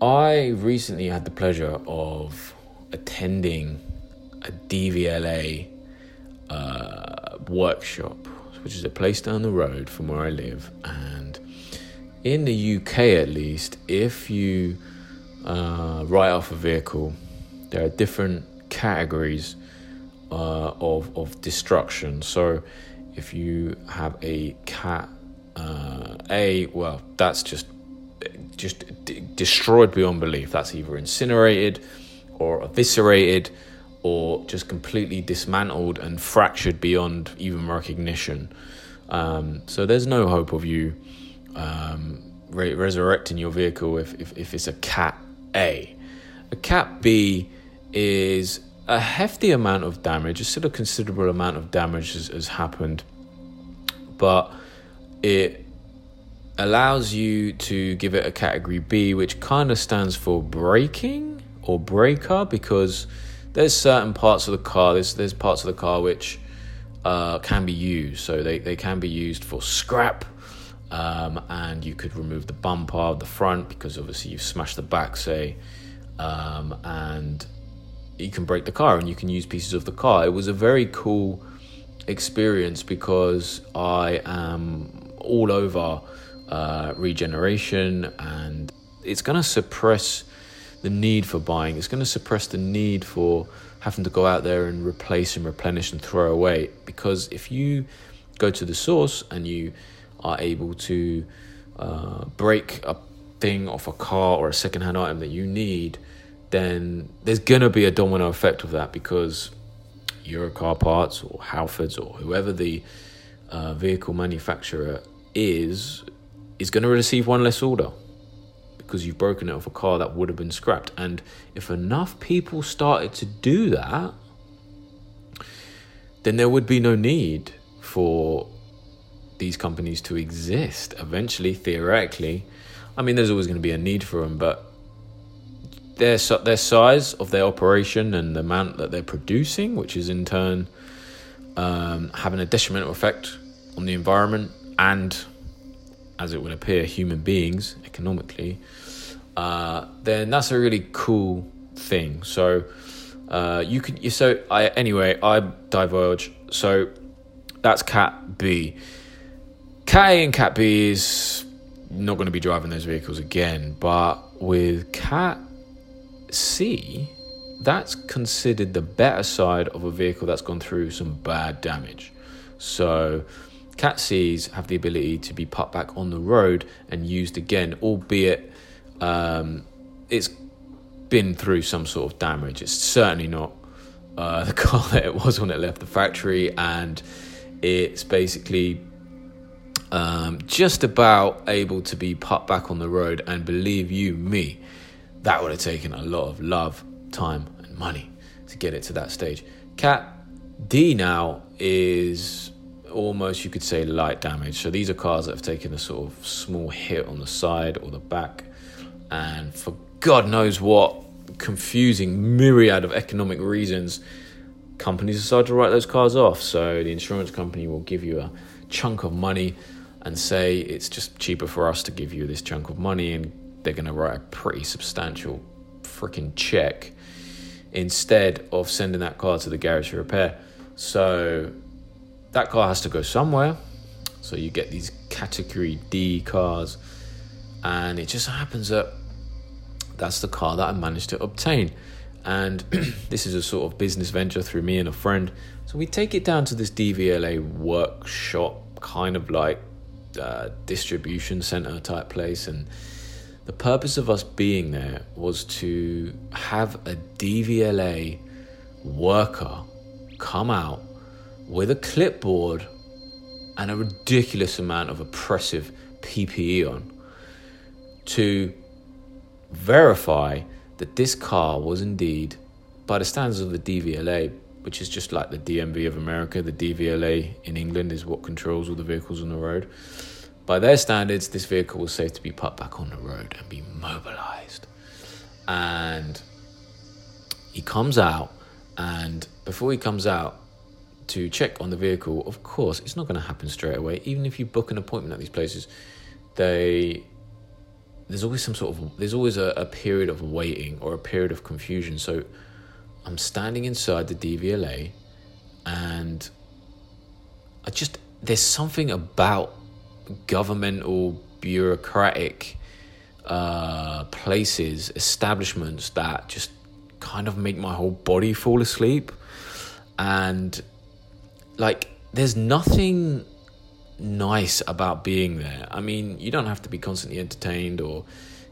I recently had the pleasure of attending a DVLA uh, workshop, which is a place down the road from where I live. And in the UK, at least, if you uh, write off a vehicle, there are different categories uh, of of destruction. So, if you have a cat uh, A, well, that's just just d- destroyed beyond belief. That's either incinerated or eviscerated or just completely dismantled and fractured beyond even recognition. Um, so there's no hope of you um, re- resurrecting your vehicle if, if, if it's a cat A. A cat B is a hefty amount of damage, a still a considerable amount of damage has, has happened, but it allows you to give it a category B, which kind of stands for braking or breaker because there's certain parts of the car, there's, there's parts of the car which uh, can be used. So they, they can be used for scrap. Um, and you could remove the bumper, of the front, because obviously you've smashed the back, say, um, and you can break the car and you can use pieces of the car. It was a very cool experience because I am all over uh, regeneration and it's going to suppress the need for buying. It's going to suppress the need for having to go out there and replace and replenish and throw away. Because if you go to the source and you are able to uh, break a thing off a car or a secondhand item that you need, then there's going to be a domino effect of that because Euro Car Parts or Halfords or whoever the uh, vehicle manufacturer is is going to receive one less order because you've broken it off a car that would have been scrapped. And if enough people started to do that, then there would be no need for these companies to exist. Eventually, theoretically, I mean, there's always going to be a need for them, but their their size of their operation and the amount that they're producing, which is in turn um, having a detrimental effect on the environment and as it would appear, human beings economically, uh, then that's a really cool thing. So uh, you could, so I anyway, I diverge. So that's Cat B. Cat A and Cat B is not going to be driving those vehicles again, but with Cat C, that's considered the better side of a vehicle that's gone through some bad damage. So Cat Cs have the ability to be put back on the road and used again, albeit um, it's been through some sort of damage. It's certainly not uh, the car that it was when it left the factory, and it's basically um, just about able to be put back on the road. And believe you me, that would have taken a lot of love, time, and money to get it to that stage. Cat D now is almost you could say light damage. So these are cars that have taken a sort of small hit on the side or the back, and for God knows what confusing myriad of economic reasons, companies decide to write those cars off. So the insurance company will give you a chunk of money and say it's just cheaper for us to give you this chunk of money, and they're going to write a pretty substantial freaking check instead of sending that car to the garage for repair. So that car has to go somewhere. So you get these category D cars, and it just happens that that's the car that I managed to obtain. And this is a sort of business venture through me and a friend. So we take it down to this DVLA workshop, kind of like uh, distribution center type place. And the purpose of us being there was to have a DVLA worker come out with a clipboard and a ridiculous amount of oppressive PPE on to verify that this car was indeed, by the standards of the DVLA, which is just like the DMV of America, the DVLA in England is what controls all the vehicles on the road. By their standards, this vehicle was safe to be put back on the road and be mobilized. And he comes out, and before he comes out, to check on the vehicle, of course, it's not going to happen straight away. Even if you book an appointment at these places, they there's always some sort of there's always a, a period of waiting or a period of confusion. So I'm standing inside the DVLA, and I just there's something about governmental bureaucratic uh, places, establishments that just kind of make my whole body fall asleep. And like, there's nothing nice about being there. I mean, you don't have to be constantly entertained or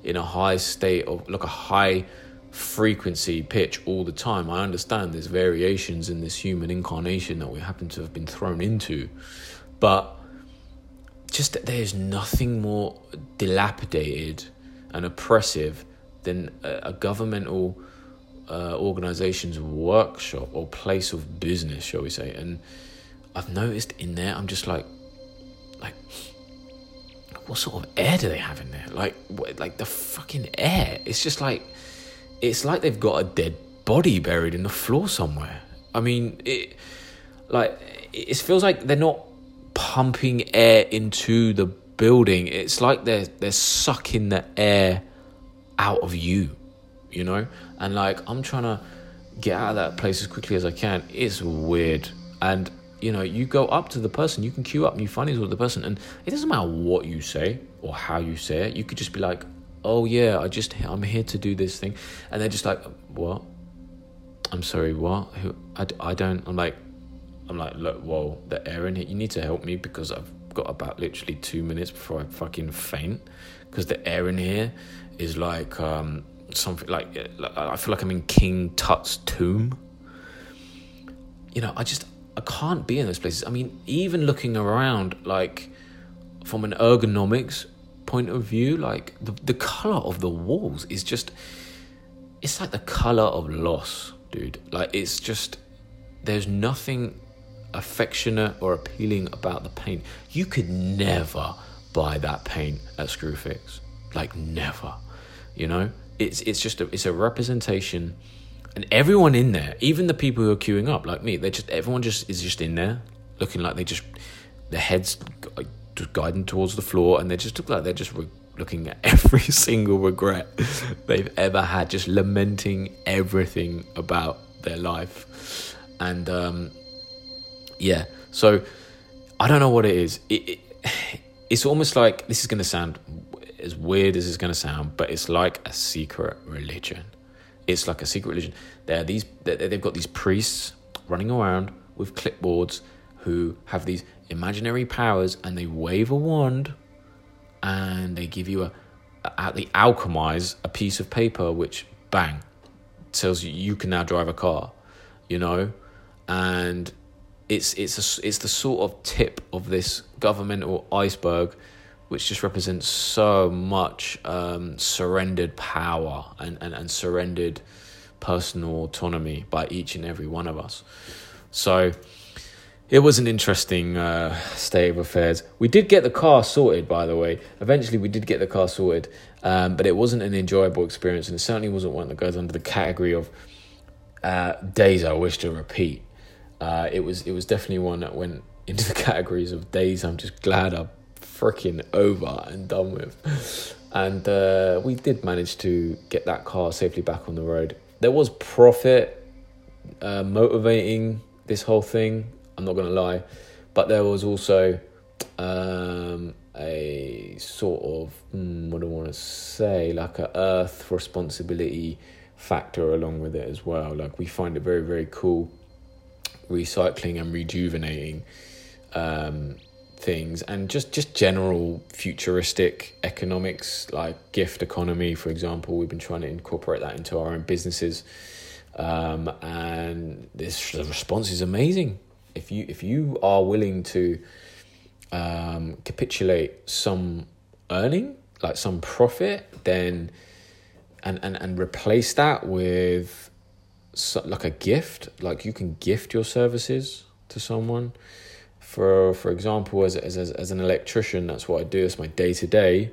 in a high state of like a high frequency pitch all the time. I understand there's variations in this human incarnation that we happen to have been thrown into, but just that there's nothing more dilapidated and oppressive than a, a governmental uh, organization's workshop or place of business, shall we say? And I've noticed in there, I'm just like, like, what sort of air do they have in there? Like, what, like the fucking air. It's just like, it's like they've got a dead body buried in the floor somewhere. I mean, it, like, it feels like they're not pumping air into the building. It's like they're they're sucking the air out of you, you know. And like I'm trying to get out of that place as quickly as I can. It's weird, and you know, you go up to the person, you can queue up you find with the person, and it doesn't matter what you say or how you say it. You could just be like, "Oh yeah, I just I'm here to do this thing," and they're just like, "What? I'm sorry, what? Who? I, I don't." I'm like, I'm like, look, whoa, the air in here, you need to help me because I've got about literally two minutes before I fucking faint. Because the air in here is like um, something like, like, I feel like I'm in King Tut's tomb. You know, I just, I can't be in those places. I mean, even looking around, like, from an ergonomics point of view, like, the, the color of the walls is just, it's like the color of loss, dude. Like, it's just, there's nothing affectionate or appealing about the paint. You could never buy that paint at Screwfix. Like never. You know? It's it's just a it's a representation and everyone in there, even the people who are queuing up like me, they just everyone just is just in there looking like they just their heads just guiding towards the floor and they just look like they're just re- looking at every single regret they've ever had just lamenting everything about their life and um, yeah. So I don't know what it is. It, it it's almost like this is going to sound as weird as it's going to sound, but it's like a secret religion. It's like a secret religion. There these. They've got these priests running around with clipboards who have these imaginary powers, and they wave a wand, and they give you a, a they alchemize a piece of paper, which bang tells you you can now drive a car. You know, and it's it's a, it's the sort of tip of this governmental iceberg which just represents so much um, surrendered power and, and, and surrendered personal autonomy by each and every one of us. So it was an interesting uh, state of affairs. We did get the car sorted, by the way. Eventually, we did get the car sorted, um, but it wasn't an enjoyable experience, and it certainly wasn't one that goes under the category of uh, days I wish to repeat uh, it was it was definitely one that went into the categories of days I'm just glad I'm freaking over and done with. And uh, we did manage to get that car safely back on the road. There was profit uh, motivating this whole thing. I'm not gonna lie, but there was also um, a sort of mm, what do I want to say, like a earth responsibility factor along with it as well. Like we find it very very cool recycling and rejuvenating um, things and just just general futuristic economics like gift economy for example we've been trying to incorporate that into our own businesses. Um, and this the response is amazing. If you if you are willing to um, capitulate some earning like some profit then and, and and replace that with so, like a gift like you can gift your services to someone for for example as as as an electrician that's what I do it's my day to day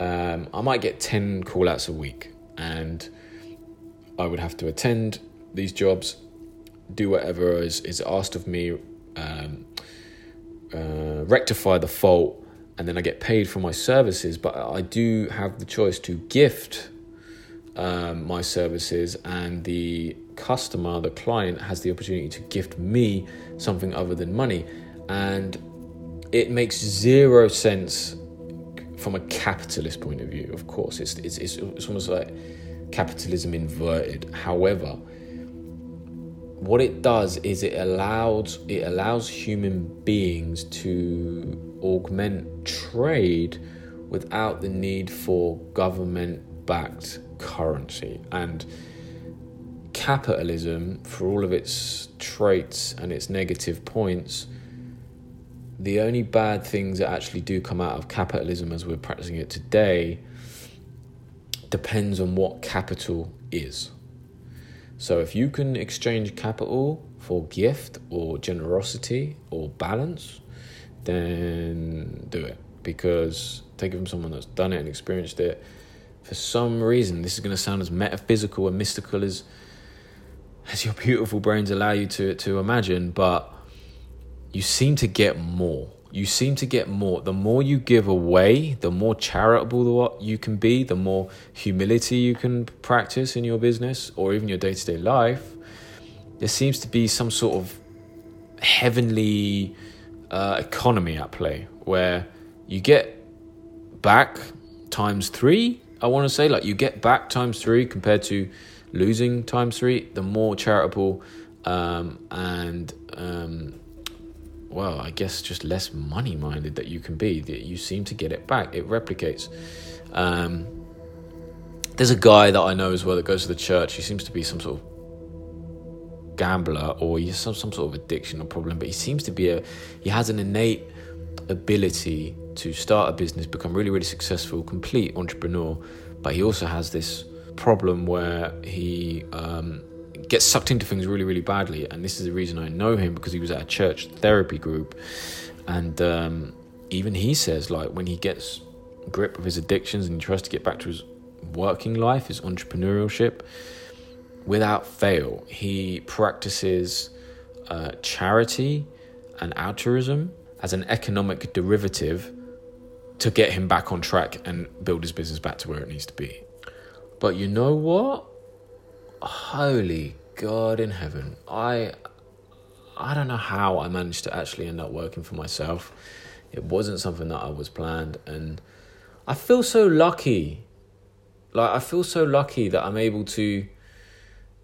I might get 10 call outs a week and I would have to attend these jobs do whatever is, is asked of me um, uh, rectify the fault and then I get paid for my services, but I do have the choice to gift um, my services, and the customer, the client, has the opportunity to gift me something other than money. And it makes zero sense from a capitalist point of view, of course. It's, it's, it's, it's almost like capitalism inverted. However, what it does is it allows it allows human beings to augment trade without the need for government backed currency and capitalism for all of its traits and its negative points the only bad things that actually do come out of capitalism as we're practicing it today depends on what capital is. So if you can exchange capital for gift or generosity or balance, then do it. Because take it from someone that's done it and experienced it. For some reason, this is going to sound as metaphysical and mystical as as your beautiful brains allow you to to imagine, but you seem to get more. You seem to get more. The more you give away, the more charitable you can be, the more humility you can practice in your business or even your day to day life. There seems to be some sort of heavenly uh, economy at play where you get back times three. I want to say, like, you get back times three compared to losing times three. The more charitable um, and um, well, I guess just less money minded that you can be. That you seem to get it back. It replicates. Um, there's a guy that I know as well that goes to the church. He seems to be some sort of gambler or he has some, some sort of addiction or problem, but he seems to be a he has an innate ability to start a business, become really, really successful, complete entrepreneur. But he also has this problem where he um, gets sucked into things really, really badly. And this is the reason I know him because he was at a church therapy group. And um, even he says, like, when he gets grip of his addictions and he tries to get back to his working life, his entrepreneurship, without fail, he practices uh, charity and altruism as an economic derivative to get him back on track and build his business back to where it needs to be. But you know what? Holy God in heaven, I I don't know how I managed to actually end up working for myself. It wasn't something that I was planned and I feel so lucky. Like I feel so lucky that I'm able to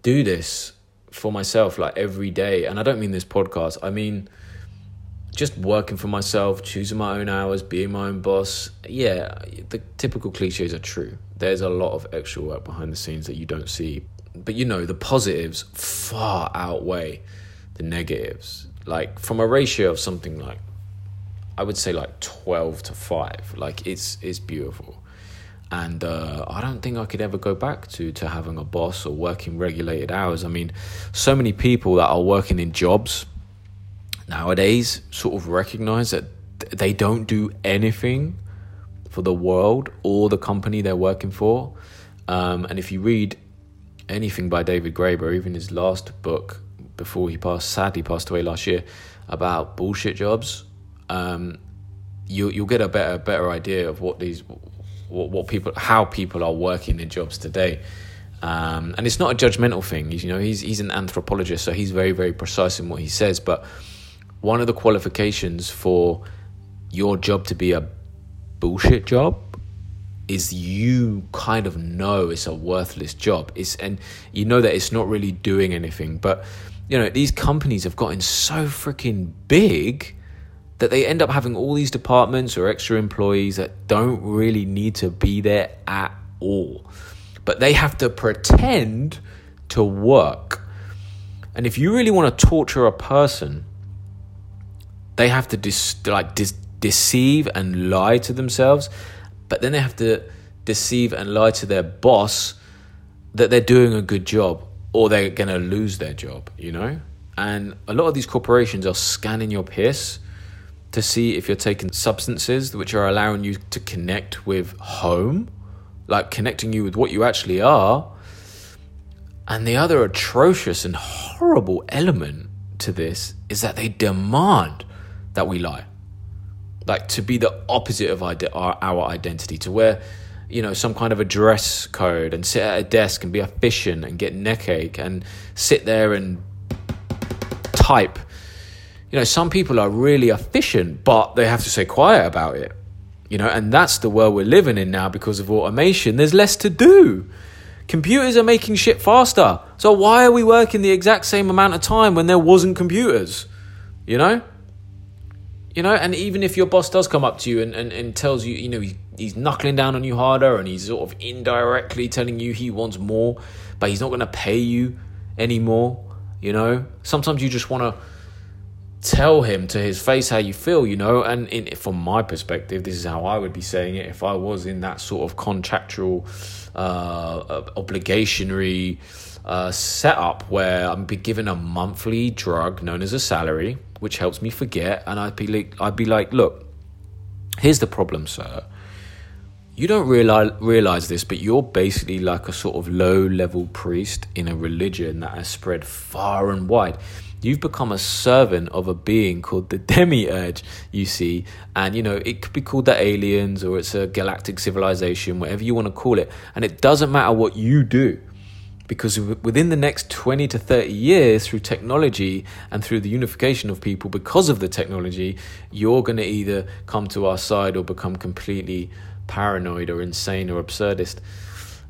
do this for myself like every day. And I don't mean this podcast. I mean just working for myself, choosing my own hours, being my own boss. Yeah, the typical cliches are true. There's a lot of extra work behind the scenes that you don't see but you know the positives far outweigh the negatives. Like from a ratio of something like i would say like 12 to 5 like it's it's beautiful. And uh, i don't think i could ever go back to to having a boss or working regulated hours. I mean so many people that are working in jobs nowadays sort of recognize that they don't do anything for the world or the company they're working for. Um, and if you read anything by David Graeber, even his last book before he passed, sadly passed away last year, about bullshit jobs, um, you you'll get a better better idea of what these what, what people how people are working their jobs today. Um, and it's not a judgmental thing. You know, he's he's an anthropologist, so he's very very precise in what he says. But one of the qualifications for your job to be a bullshit job is you kind of know it's a worthless job. It's and you know that it's not really doing anything. But you know, these companies have gotten so freaking big that they end up having all these departments or extra employees that don't really need to be there at all. But they have to pretend to work. And if you really want to torture a person, they have to dis- like dis- deceive and lie to themselves but then they have to deceive and lie to their boss that they're doing a good job or they're going to lose their job, you know? And a lot of these corporations are scanning your piss to see if you're taking substances which are allowing you to connect with home, like connecting you with what you actually are. And the other atrocious and horrible element to this is that they demand that we lie. Like to be the opposite of our, our identity, to wear, you know, some kind of a dress code and sit at a desk and be efficient and get neck ache and sit there and type. You know, some people are really efficient, but they have to stay quiet about it. You know, and that's the world we're living in now because of automation. There's less to do. Computers are making shit faster. So why are we working the exact same amount of time when there wasn't computers? You know? You know, and even if your boss does come up to you and, and, and tells you, you know, he, he's knuckling down on you harder and he's sort of indirectly telling you he wants more, but he's not going to pay you anymore, you know? Sometimes you just want to tell him to his face how you feel, you know? And in, from my perspective, this is how I would be saying it if I was in that sort of contractual, uh, obligationary uh, setup where I'm be given a monthly drug known as a salary which helps me forget. And I'd be like, I'd be like, look, here's the problem, sir. You don't realize realize this, but you're basically like a sort of low level priest in a religion that has spread far and wide. You've become a servant of a being called the demiurge, you see, and you know it could be called the aliens or it's a galactic civilization, whatever you want to call it, and it doesn't matter what you do because within the next 20 to 30 years through technology and through the unification of people because of the technology you're going to either come to our side or become completely paranoid or insane or absurdist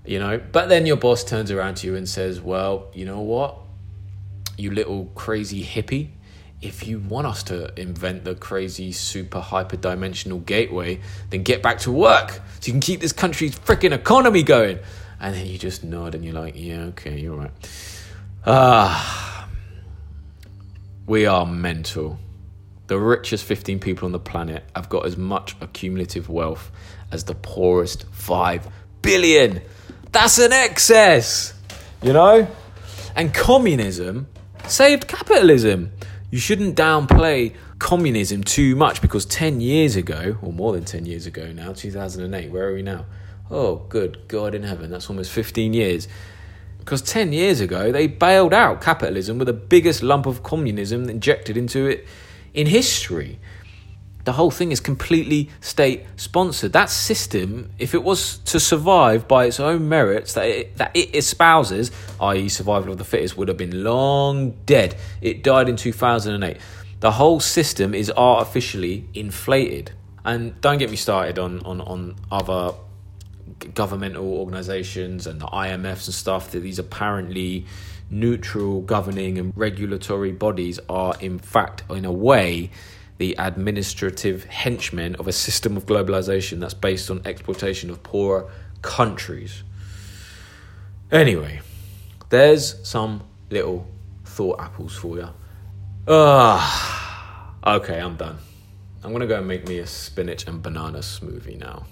you know? But then your boss turns around to you and says well you know what you little crazy hippie if you want us to invent the crazy super hyper dimensional gateway then get back to work so you can keep this country's freaking economy going and then you just nod and you're like, yeah, okay, you're right. Ah, we are mental. The richest 15 people on the planet have got as much accumulative wealth as the poorest 5 billion. That's an excess, you know? And communism saved capitalism. You shouldn't downplay communism too much because 10 years ago, or more than 10 years ago now, 2008, where are we now? Oh, good God in heaven, that's almost 15 years. Because 10 years ago, they bailed out capitalism with the biggest lump of communism injected into it in history. The whole thing is completely state sponsored. That system, if it was to survive by its own merits that it, that it espouses, i.e., survival of the fittest, would have been long dead. It died in 2008. The whole system is artificially inflated. And don't get me started on, on, on other governmental organizations and the IMFs and stuff that these apparently neutral governing and regulatory bodies are in fact in a way the administrative henchmen of a system of globalization that's based on exploitation of poorer countries. Anyway, there's some little thought apples for you. Ah, okay, I'm done. I'm gonna go and make me a spinach and banana smoothie now.